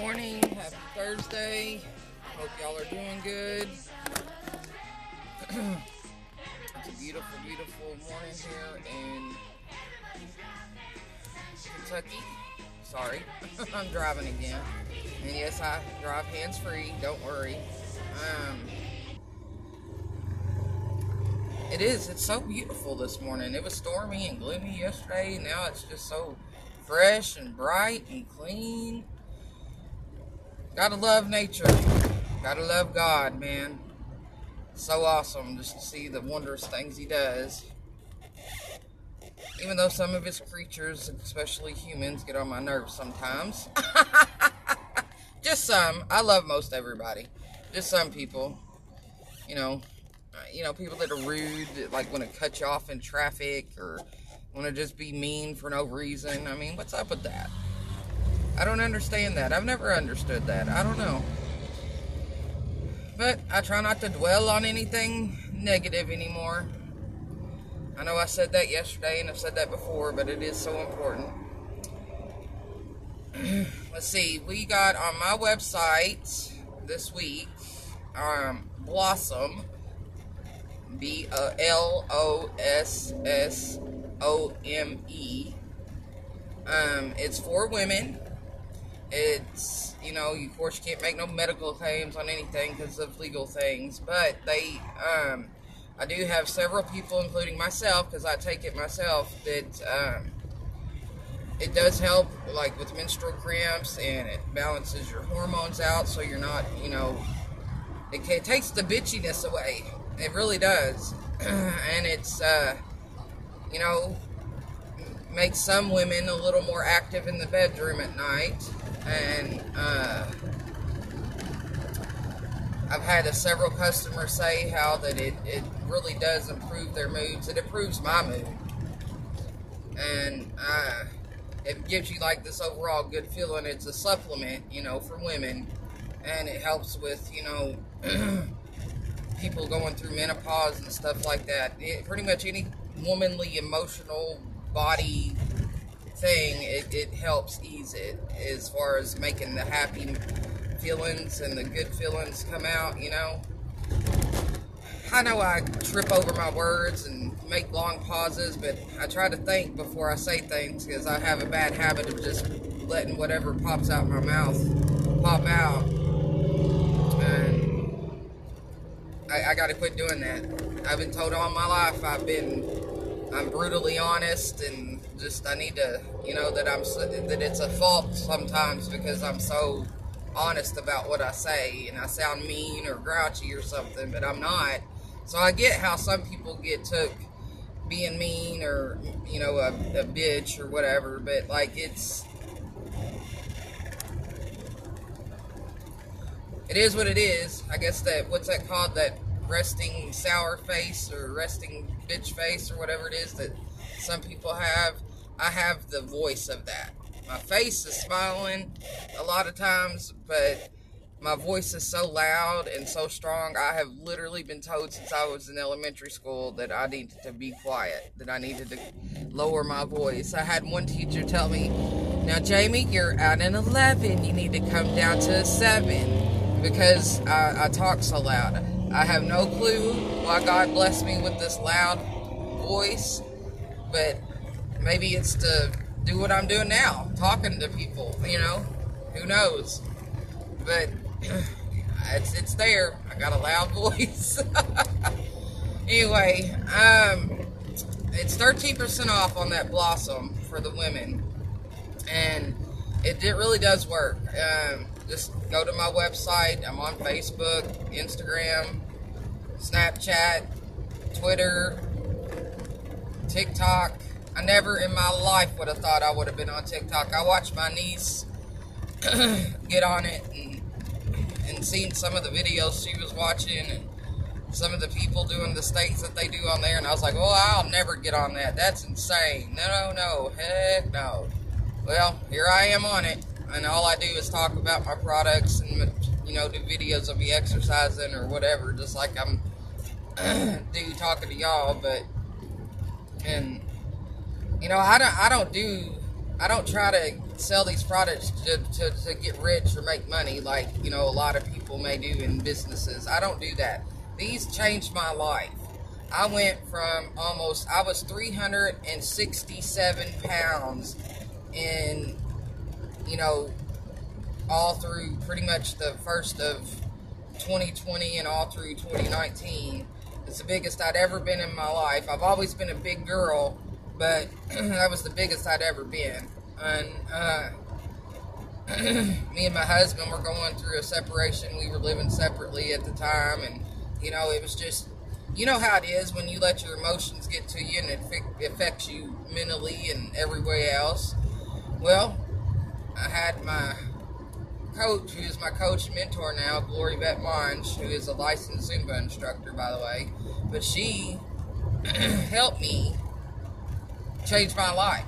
morning. Happy Thursday. Hope y'all are doing good. it's a beautiful, beautiful morning here in Kentucky. Sorry, I'm driving again. And yes, I drive hands free. Don't worry. Um, it is. It's so beautiful this morning. It was stormy and gloomy yesterday. Now it's just so fresh and bright and clean. Gotta love nature. Gotta love God, man. So awesome just to see the wondrous things He does. Even though some of His creatures, especially humans, get on my nerves sometimes. just some. I love most everybody. Just some people. You know, uh, you know, people that are rude, like want to cut you off in traffic or want to just be mean for no reason. I mean, what's up with that? I don't understand that. I've never understood that. I don't know. But I try not to dwell on anything negative anymore. I know I said that yesterday and I've said that before, but it is so important. Let's see. We got on my website this week um, Blossom. B L O S S O M E. Um, it's for women. It's, you know, you, of course, you can't make no medical claims on anything because of legal things, but they, um, I do have several people, including myself, because I take it myself, that um, it does help, like with menstrual cramps, and it balances your hormones out so you're not, you know, it, it takes the bitchiness away. It really does. and it's, uh, you know, makes some women a little more active in the bedroom at night and uh, I've had a, several customers say how that it, it really does improve their moods. It improves my mood, and uh, it gives you like this overall good feeling. It's a supplement, you know, for women, and it helps with you know people going through menopause and stuff like that. It, pretty much any womanly emotional body thing, it, it helps ease it as far as making the happy feelings and the good feelings come out, you know. I know I trip over my words and make long pauses, but I try to think before I say things because I have a bad habit of just letting whatever pops out my mouth pop out. And I, I got to quit doing that. I've been told all my life I've been, I'm brutally honest and just I need to, you know, that I'm that it's a fault sometimes because I'm so honest about what I say and I sound mean or grouchy or something, but I'm not. So I get how some people get took being mean or you know a, a bitch or whatever, but like it's it is what it is. I guess that what's that called that resting sour face or resting bitch face or whatever it is that some people have. I have the voice of that. My face is smiling a lot of times, but my voice is so loud and so strong. I have literally been told since I was in elementary school that I needed to be quiet, that I needed to lower my voice. I had one teacher tell me, Now, Jamie, you're at an 11. You need to come down to a 7 because I, I talk so loud. I have no clue why God blessed me with this loud voice, but maybe it's to do what I'm doing now, talking to people, you know, who knows? But it's it's there. I got a loud voice. anyway, um, it's 13% off on that Blossom for the women, and it, it really does work. Um, just go to my website. I'm on Facebook, Instagram, Snapchat, Twitter, TikTok. I never in my life would have thought I would have been on TikTok. I watched my niece get on it and, and seen some of the videos she was watching and some of the people doing the states that they do on there, and I was like, well, I'll never get on that. That's insane. No, no, no. Heck no. Well, here I am on it, and all I do is talk about my products and, you know, do videos of me exercising or whatever, just like I'm do talking to y'all, but, and you know, I don't, I don't do I don't try to sell these products to, to, to get rich or make money like, you know, a lot of people may do in businesses. I don't do that. These changed my life. I went from almost, I was 367 pounds in, you know, all through pretty much the first of 2020 and all through 2019. It's the biggest I'd ever been in my life. I've always been a big girl, but that was the biggest I'd ever been. And uh, me and my husband were going through a separation. We were living separately at the time, and you know, it was just, you know how it is when you let your emotions get to you and it affects you mentally and every way else. Well, I had my coach, who is my coach mentor now, Glory Vet Monge, who is a licensed Zumba instructor, by the way, but she helped me change my life.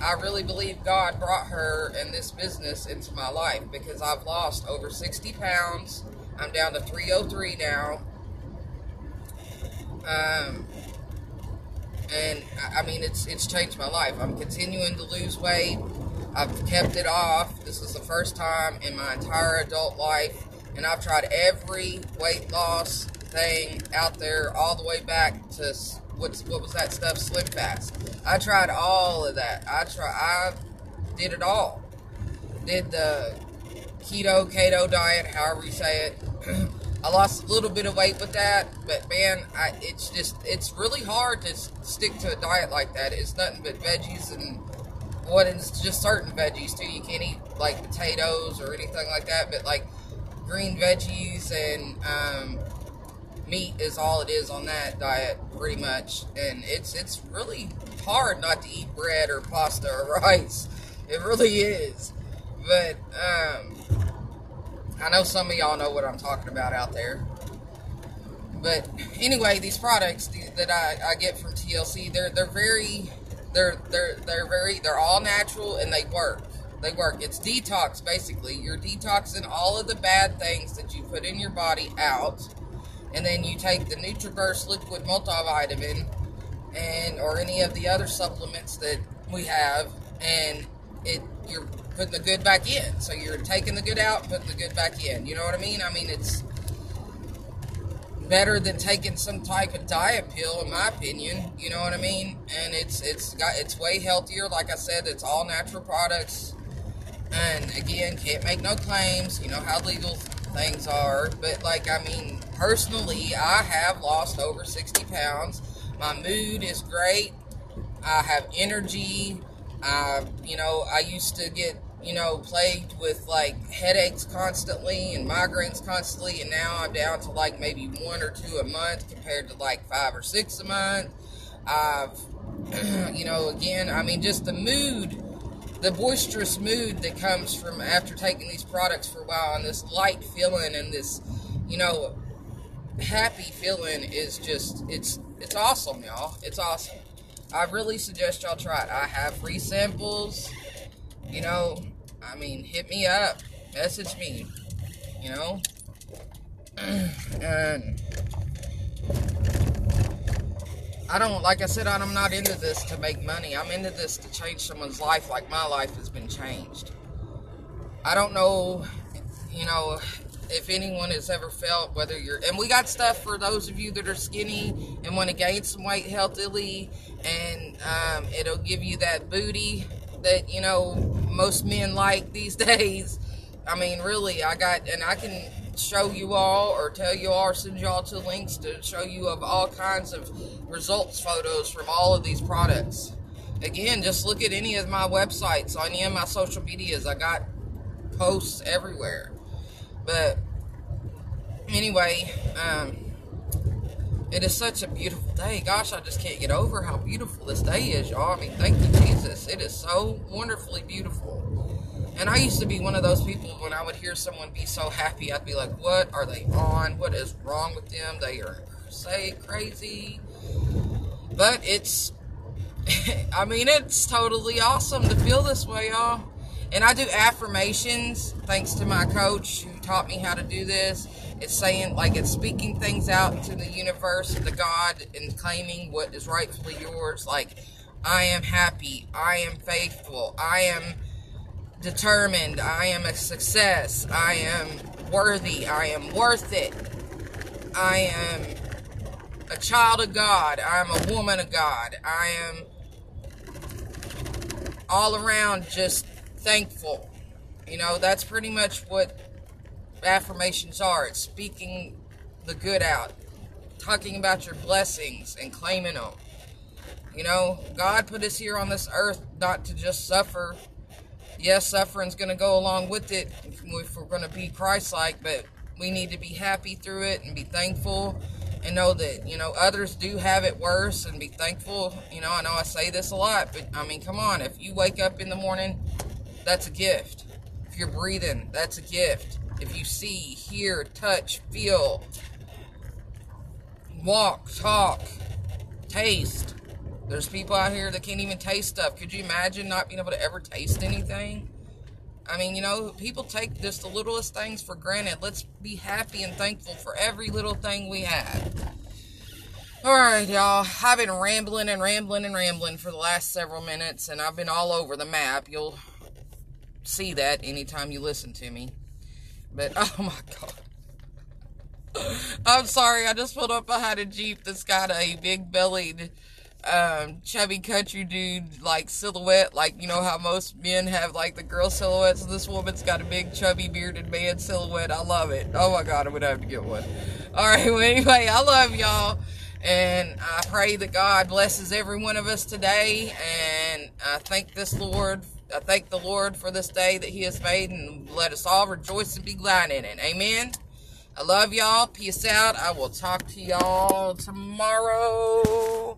I really believe God brought her and this business into my life because I've lost over 60 pounds. I'm down to 303 now. Um, and I mean, it's it's changed my life. I'm continuing to lose weight. I've kept it off. This is the first time in my entire adult life, and I've tried every weight loss thing out there, all the way back to what's what was that stuff, Slim Fast. I tried all of that. I try. I did it all. Did the keto, keto diet, however you say it. I lost a little bit of weight with that, but man, I, it's just it's really hard to stick to a diet like that. It's nothing but veggies and what it's just certain veggies too. You can't eat like potatoes or anything like that, but like green veggies and um, meat is all it is on that diet, pretty much. And it's it's really hard not to eat bread or pasta or rice. It really is. But um, I know some of y'all know what I'm talking about out there. But anyway, these products that I, I get from TLC, they're they're very they're they're they're very they're all natural and they work. They work. It's detox basically. You're detoxing all of the bad things that you put in your body out, and then you take the NutriBurst liquid multivitamin and or any of the other supplements that we have, and it you're putting the good back in. So you're taking the good out, putting the good back in. You know what I mean? I mean it's better than taking some type of diet pill, in my opinion. You know what I mean? And it's it's got it's way healthier. Like I said, it's all natural products. And again, can't make no claims. You know how legal things are. But like I mean, personally, I have lost over sixty pounds. My mood is great. I have energy. Uh, you know, I used to get, you know, plagued with like headaches constantly and migraines constantly, and now I'm down to like maybe one or two a month compared to like five or six a month. I've, you know, again, I mean, just the mood, the boisterous mood that comes from after taking these products for a while, and this light feeling and this, you know, happy feeling is just, it's, it's awesome, y'all. It's awesome. I really suggest y'all try it. I have free samples. You know, I mean, hit me up. Message me. You know? and I don't, like I said, I'm not into this to make money. I'm into this to change someone's life like my life has been changed. I don't know, you know, if anyone has ever felt whether you're and we got stuff for those of you that are skinny and want to gain some weight healthily and um, it'll give you that booty that you know most men like these days. I mean really i got and i can show you all or tell you all or send you all to links to show you of all kinds of results photos from all of these products. Again just look at any of my websites on any of my social medias. I got posts everywhere. But anyway, um, it is such a beautiful day. Gosh, I just can't get over how beautiful this day is, y'all. I mean, thank you, Jesus. It is so wonderfully beautiful. And I used to be one of those people when I would hear someone be so happy, I'd be like, what are they on? What is wrong with them? They are say crazy. But it's, I mean, it's totally awesome to feel this way, y'all. And I do affirmations thanks to my coach who taught me how to do this. It's saying, like, it's speaking things out to the universe, the God, and claiming what is rightfully yours. Like, I am happy. I am faithful. I am determined. I am a success. I am worthy. I am worth it. I am a child of God. I am a woman of God. I am all around just thankful. You know, that's pretty much what affirmations are. It's speaking the good out, talking about your blessings and claiming them. You know, God put us here on this earth not to just suffer. Yes, suffering's going to go along with it if we're going to be Christ like, but we need to be happy through it and be thankful and know that, you know, others do have it worse and be thankful. You know, I know I say this a lot, but I mean, come on. If you wake up in the morning, that's a gift. If you're breathing, that's a gift. If you see, hear, touch, feel, walk, talk, taste, there's people out here that can't even taste stuff. Could you imagine not being able to ever taste anything? I mean, you know, people take just the littlest things for granted. Let's be happy and thankful for every little thing we have. All right, y'all. I've been rambling and rambling and rambling for the last several minutes, and I've been all over the map. You'll see that anytime you listen to me. But, oh my God. I'm sorry, I just pulled up behind a Jeep that's got a big bellied um, chubby country dude like silhouette, like you know how most men have like the girl silhouettes. This woman's got a big chubby bearded man silhouette. I love it. Oh my god, I'm gonna have to get one. All right. Well, anyway, I love y'all, and I pray that God blesses every one of us today. And I thank this Lord. I thank the Lord for this day that He has made, and let us all rejoice and be glad in it. Amen. I love y'all. Peace out. I will talk to y'all tomorrow.